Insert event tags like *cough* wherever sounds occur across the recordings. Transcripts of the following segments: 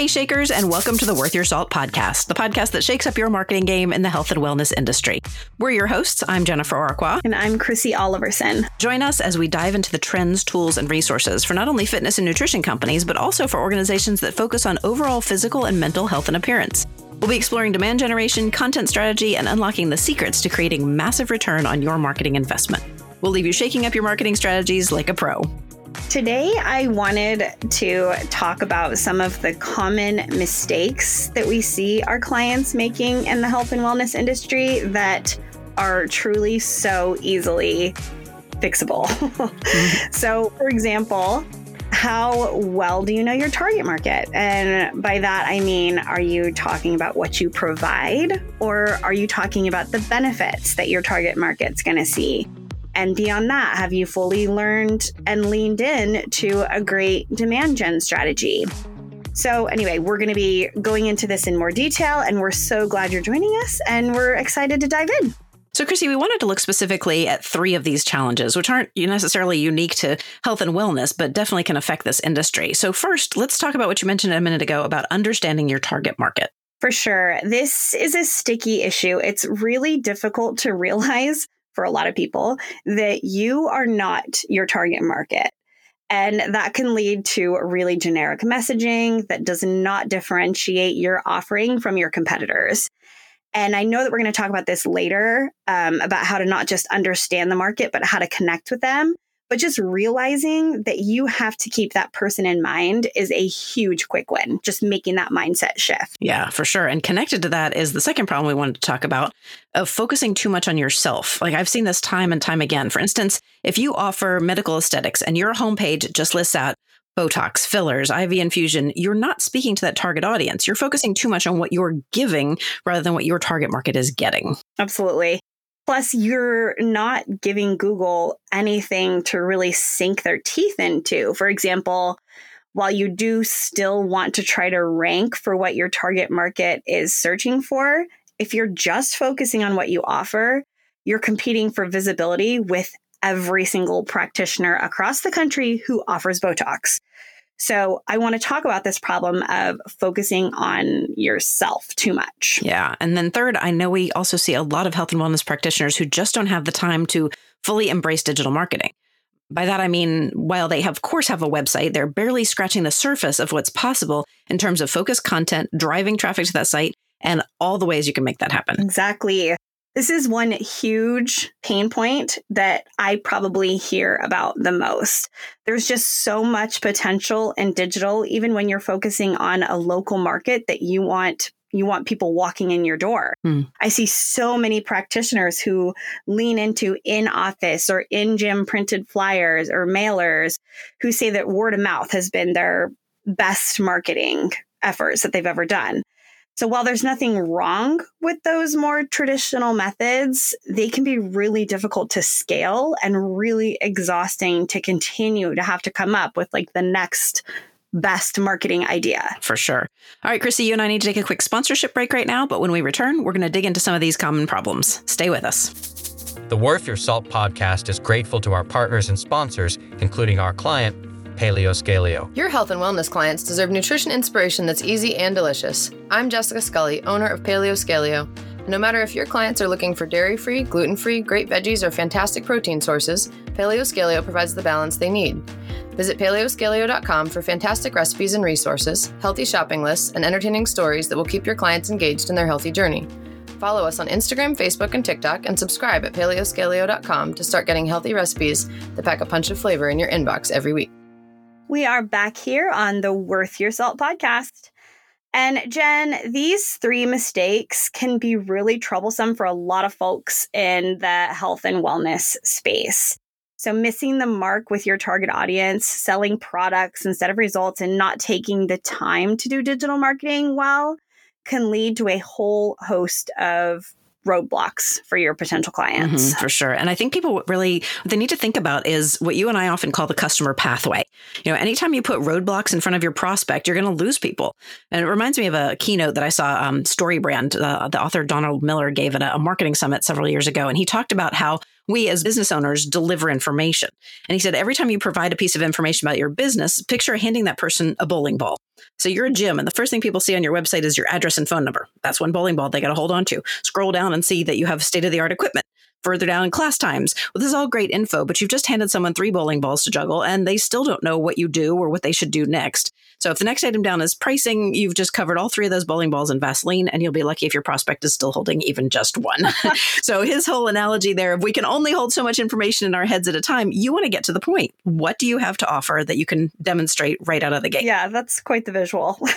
Hey, Shakers, and welcome to the Worth Your Salt podcast, the podcast that shakes up your marketing game in the health and wellness industry. We're your hosts. I'm Jennifer Arqua. And I'm Chrissy Oliverson. Join us as we dive into the trends, tools, and resources for not only fitness and nutrition companies, but also for organizations that focus on overall physical and mental health and appearance. We'll be exploring demand generation, content strategy, and unlocking the secrets to creating massive return on your marketing investment. We'll leave you shaking up your marketing strategies like a pro. Today, I wanted to talk about some of the common mistakes that we see our clients making in the health and wellness industry that are truly so easily fixable. mm-hmm. *laughs* So, for example, how well do you know your target market? And by that, I mean, are you talking about what you provide, or are you talking about the benefits that your target market's going to see? And beyond that, have you fully learned and leaned in to a great demand gen strategy? So, anyway, we're going to be going into this in more detail, and we're so glad you're joining us, and we're excited to dive in. So, Chrissy, we wanted to look specifically at three of these challenges, which aren't necessarily unique to health and wellness, but definitely can affect this industry. So, first, let's talk about what you mentioned a minute ago about understanding your target market. For sure. This is a sticky issue. It's really difficult to realize for a lot of people that you are not your target market. And that can lead to really generic messaging that does not differentiate your offering from your competitors. And I know that we're going to talk about this later um, about how to not just understand the market, but how to connect with them but just realizing that you have to keep that person in mind is a huge quick win, just making that mindset shift. Yeah, for sure. And connected to that is the second problem we wanted to talk about of focusing too much on yourself. Like I've seen this time and time again. For instance, if you offer medical aesthetics and your homepage just lists out Botox, fillers, IV infusion, you're not speaking to that target audience. You're focusing too much on what you're giving rather than what your target market is getting. Absolutely. Plus, you're not giving Google anything to really sink their teeth into. For example, while you do still want to try to rank for what your target market is searching for, if you're just focusing on what you offer, you're competing for visibility with every single practitioner across the country who offers Botox. So I want to talk about this problem of focusing on yourself too much. Yeah. And then third, I know we also see a lot of health and wellness practitioners who just don't have the time to fully embrace digital marketing. By that, I mean, while they have, of course have a website, they're barely scratching the surface of what's possible in terms of focused content, driving traffic to that site, and all the ways you can make that happen. Exactly. This is one huge pain point that I probably hear about the most. There's just so much potential in digital, even when you're focusing on a local market that you want you want people walking in your door. Hmm. I see so many practitioners who lean into in office or in gym printed flyers or mailers who say that word of mouth has been their best marketing efforts that they've ever done. So while there's nothing wrong with those more traditional methods, they can be really difficult to scale and really exhausting to continue to have to come up with like the next best marketing idea. For sure. All right, Chrissy, you and I need to take a quick sponsorship break right now, but when we return, we're going to dig into some of these common problems. Stay with us. The Worth Your Salt podcast is grateful to our partners and sponsors, including our client, Paleo Scaleo. Your health and wellness clients deserve nutrition inspiration that's easy and delicious. I'm Jessica Scully, owner of Paleo Scaleo. And no matter if your clients are looking for dairy free, gluten free, great veggies, or fantastic protein sources, Paleo Scaleo provides the balance they need. Visit paleoscaleo.com for fantastic recipes and resources, healthy shopping lists, and entertaining stories that will keep your clients engaged in their healthy journey. Follow us on Instagram, Facebook, and TikTok, and subscribe at paleoscaleo.com to start getting healthy recipes that pack a punch of flavor in your inbox every week. We are back here on the Worth Your Salt podcast. And Jen, these three mistakes can be really troublesome for a lot of folks in the health and wellness space. So, missing the mark with your target audience, selling products instead of results, and not taking the time to do digital marketing well can lead to a whole host of roadblocks for your potential clients. Mm-hmm, for sure. And I think people really, they need to think about is what you and I often call the customer pathway. You know, anytime you put roadblocks in front of your prospect, you're going to lose people. And it reminds me of a keynote that I saw, um, StoryBrand, uh, the author Donald Miller gave at a marketing summit several years ago. And he talked about how we as business owners deliver information. And he said, every time you provide a piece of information about your business, picture handing that person a bowling ball. So you're a gym, and the first thing people see on your website is your address and phone number. That's one bowling ball they got to hold on to. Scroll down and see that you have state of the art equipment further down in class times. Well, this is all great info, but you've just handed someone three bowling balls to juggle and they still don't know what you do or what they should do next. So if the next item down is pricing, you've just covered all three of those bowling balls in Vaseline and you'll be lucky if your prospect is still holding even just one. *laughs* *laughs* so his whole analogy there of we can only hold so much information in our heads at a time, you want to get to the point. What do you have to offer that you can demonstrate right out of the gate? Yeah, that's quite the visual. *laughs*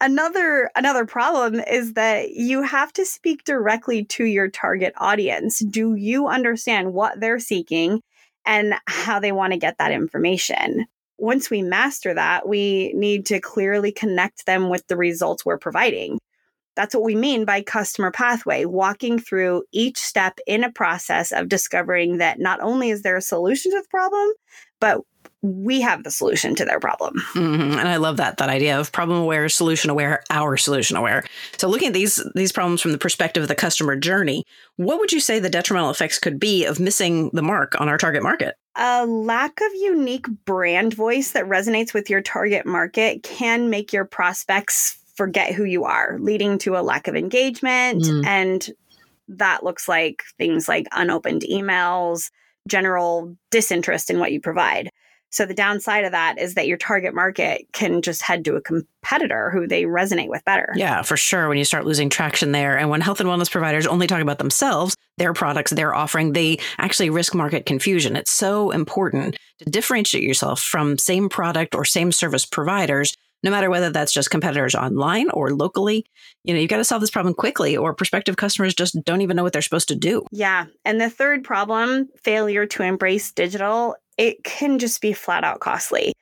another another problem is that you have to speak directly to your target audience. Do you understand what they're seeking and how they want to get that information? Once we master that, we need to clearly connect them with the results we're providing. That's what we mean by customer pathway, walking through each step in a process of discovering that not only is there a solution to the problem, but we have the solution to their problem. Mm-hmm. And I love that that idea of problem aware, solution aware, our solution aware. So looking at these these problems from the perspective of the customer journey, what would you say the detrimental effects could be of missing the mark on our target market? A lack of unique brand voice that resonates with your target market can make your prospects forget who you are, leading to a lack of engagement mm. and that looks like things like unopened emails, general disinterest in what you provide. So the downside of that is that your target market can just head to a competitor who they resonate with better. Yeah, for sure. When you start losing traction there, and when health and wellness providers only talk about themselves, their products, their offering, they actually risk market confusion. It's so important to differentiate yourself from same product or same service providers no matter whether that's just competitors online or locally. You know, you've got to solve this problem quickly, or prospective customers just don't even know what they're supposed to do. Yeah. And the third problem failure to embrace digital it can just be flat out costly.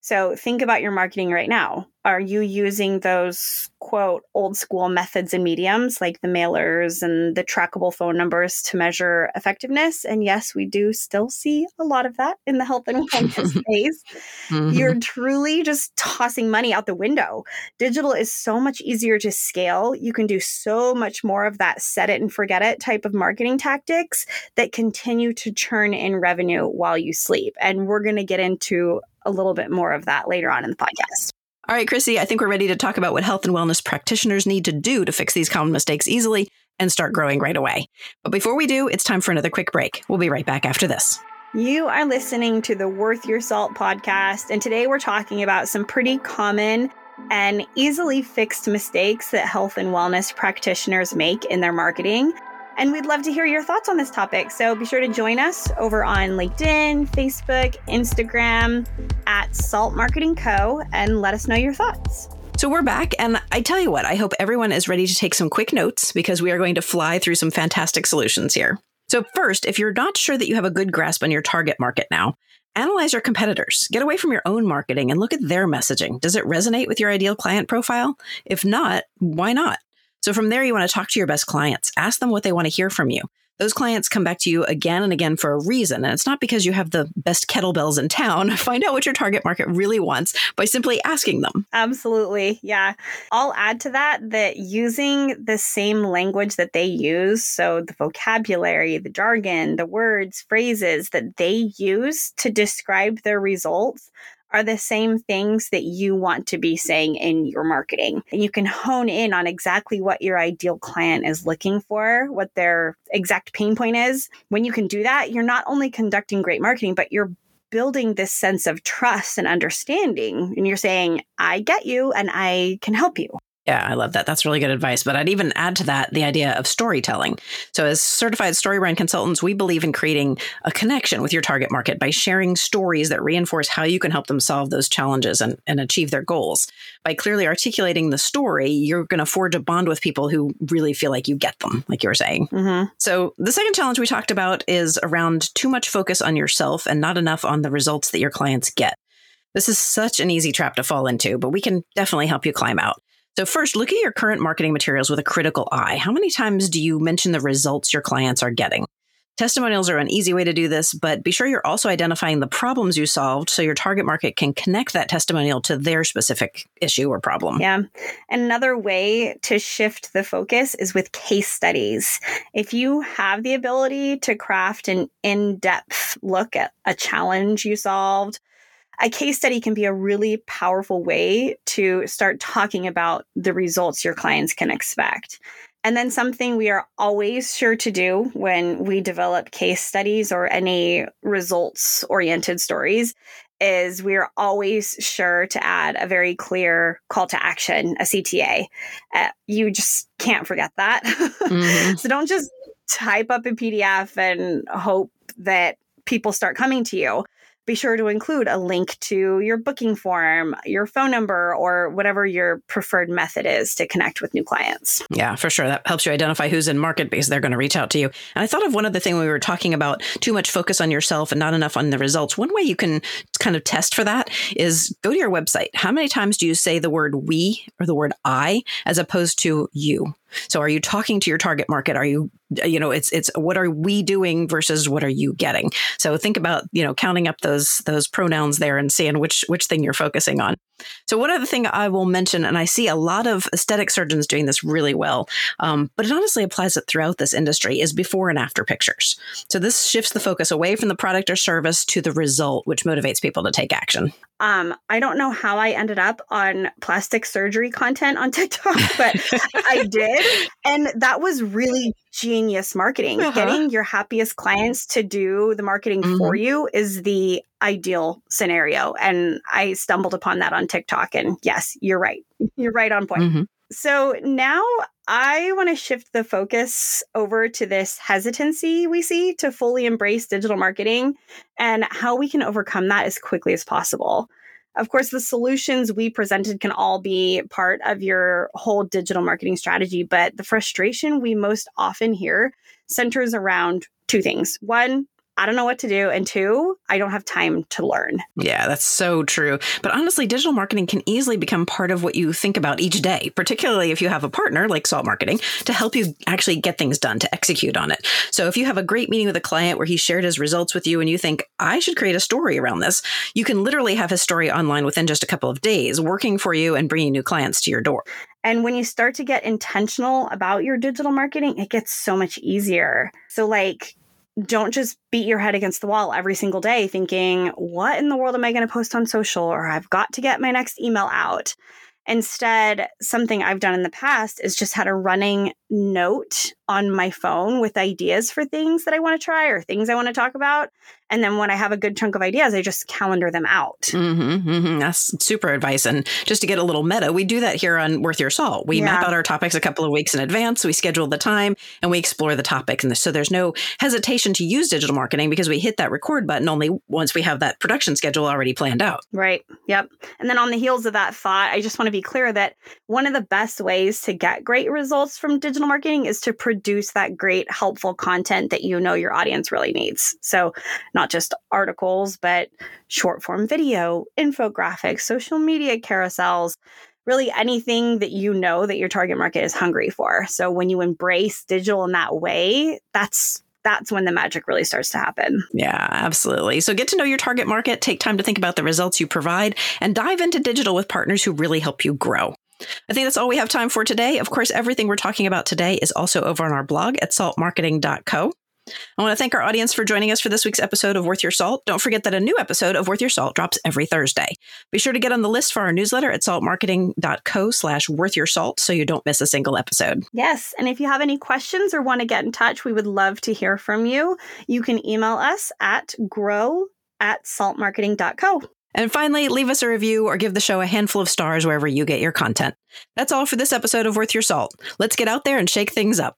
So think about your marketing right now. Are you using those quote old school methods and mediums like the mailers and the trackable phone numbers to measure effectiveness? And yes, we do still see a lot of that in the health and wellness *laughs* space. Mm-hmm. You're truly just tossing money out the window. Digital is so much easier to scale. You can do so much more of that set it and forget it type of marketing tactics that continue to churn in revenue while you sleep. And we're going to get into a little bit more of that later on in the podcast. All right, Chrissy, I think we're ready to talk about what health and wellness practitioners need to do to fix these common mistakes easily and start growing right away. But before we do, it's time for another quick break. We'll be right back after this. You are listening to the Worth Your Salt podcast, and today we're talking about some pretty common and easily fixed mistakes that health and wellness practitioners make in their marketing. And we'd love to hear your thoughts on this topic. So be sure to join us over on LinkedIn, Facebook, Instagram at Salt Marketing Co. and let us know your thoughts. So we're back, and I tell you what, I hope everyone is ready to take some quick notes because we are going to fly through some fantastic solutions here. So, first, if you're not sure that you have a good grasp on your target market now, analyze your competitors. Get away from your own marketing and look at their messaging. Does it resonate with your ideal client profile? If not, why not? So from there, you want to talk to your best clients, ask them what they want to hear from you. Those clients come back to you again and again for a reason. And it's not because you have the best kettlebells in town. *laughs* Find out what your target market really wants by simply asking them. Absolutely. Yeah. I'll add to that that using the same language that they use, so the vocabulary, the jargon, the words, phrases that they use to describe their results are the same things that you want to be saying in your marketing. And you can hone in on exactly what your ideal client is looking for, what their exact pain point is. When you can do that, you're not only conducting great marketing, but you're building this sense of trust and understanding. And you're saying, I get you and I can help you. Yeah, I love that. That's really good advice. But I'd even add to that the idea of storytelling. So, as certified StoryBrand consultants, we believe in creating a connection with your target market by sharing stories that reinforce how you can help them solve those challenges and, and achieve their goals. By clearly articulating the story, you're going to forge a bond with people who really feel like you get them, like you were saying. Mm-hmm. So, the second challenge we talked about is around too much focus on yourself and not enough on the results that your clients get. This is such an easy trap to fall into, but we can definitely help you climb out. So, first, look at your current marketing materials with a critical eye. How many times do you mention the results your clients are getting? Testimonials are an easy way to do this, but be sure you're also identifying the problems you solved so your target market can connect that testimonial to their specific issue or problem. Yeah. Another way to shift the focus is with case studies. If you have the ability to craft an in depth look at a challenge you solved, a case study can be a really powerful way to start talking about the results your clients can expect. And then something we are always sure to do when we develop case studies or any results oriented stories is we're always sure to add a very clear call to action, a CTA. Uh, you just can't forget that. Mm-hmm. *laughs* so don't just type up a PDF and hope that people start coming to you be sure to include a link to your booking form, your phone number, or whatever your preferred method is to connect with new clients. Yeah, for sure. That helps you identify who's in market because they're going to reach out to you. And I thought of one other thing we were talking about too much focus on yourself and not enough on the results. One way you can kind of test for that is go to your website. How many times do you say the word we or the word I as opposed to you? So are you talking to your target market? Are you, you know, it's, it's what are we doing versus what are you getting? So think about, you know, counting up those, those pronouns there and seeing which, which thing you're focusing on. So one other thing I will mention, and I see a lot of aesthetic surgeons doing this really well, um, but it honestly applies it throughout this industry is before and after pictures. So this shifts the focus away from the product or service to the result, which motivates people to take action. Um, I don't know how I ended up on plastic surgery content on *laughs* TikTok, but I did. And that was really genius marketing. Uh-huh. Getting your happiest clients to do the marketing mm-hmm. for you is the ideal scenario. And I stumbled upon that on TikTok. And yes, you're right. *laughs* You're right on point. Mm-hmm. So now I want to shift the focus over to this hesitancy we see to fully embrace digital marketing and how we can overcome that as quickly as possible. Of course, the solutions we presented can all be part of your whole digital marketing strategy, but the frustration we most often hear centers around two things. One, I don't know what to do. And two, I don't have time to learn. Yeah, that's so true. But honestly, digital marketing can easily become part of what you think about each day, particularly if you have a partner like Salt Marketing to help you actually get things done, to execute on it. So if you have a great meeting with a client where he shared his results with you and you think, I should create a story around this, you can literally have his story online within just a couple of days, working for you and bringing new clients to your door. And when you start to get intentional about your digital marketing, it gets so much easier. So, like, don't just beat your head against the wall every single day thinking, what in the world am I going to post on social? Or I've got to get my next email out. Instead, something I've done in the past is just had a running note on my phone with ideas for things that I want to try or things I want to talk about. And then when I have a good chunk of ideas, I just calendar them out. Mm-hmm, mm-hmm. That's super advice. And just to get a little meta, we do that here on Worth Your Salt. We yeah. map out our topics a couple of weeks in advance. We schedule the time and we explore the topic. And so there's no hesitation to use digital marketing because we hit that record button only once we have that production schedule already planned out. Right. Yep. And then on the heels of that thought, I just want to be clear that one of the best ways to get great results from digital marketing is to produce that great, helpful content that you know your audience really needs. So, not just articles, but short form video, infographics, social media carousels, really anything that you know that your target market is hungry for. So when you embrace digital in that way, that's that's when the magic really starts to happen. Yeah, absolutely. So get to know your target market, take time to think about the results you provide, and dive into digital with partners who really help you grow. I think that's all we have time for today. Of course, everything we're talking about today is also over on our blog at saltmarketing.co. I want to thank our audience for joining us for this week's episode of Worth Your Salt. Don't forget that a new episode of Worth Your Salt drops every Thursday. Be sure to get on the list for our newsletter at saltmarketing.co slash worth your salt so you don't miss a single episode. Yes. And if you have any questions or want to get in touch, we would love to hear from you. You can email us at grow at saltmarketing.co. And finally, leave us a review or give the show a handful of stars wherever you get your content. That's all for this episode of Worth Your Salt. Let's get out there and shake things up.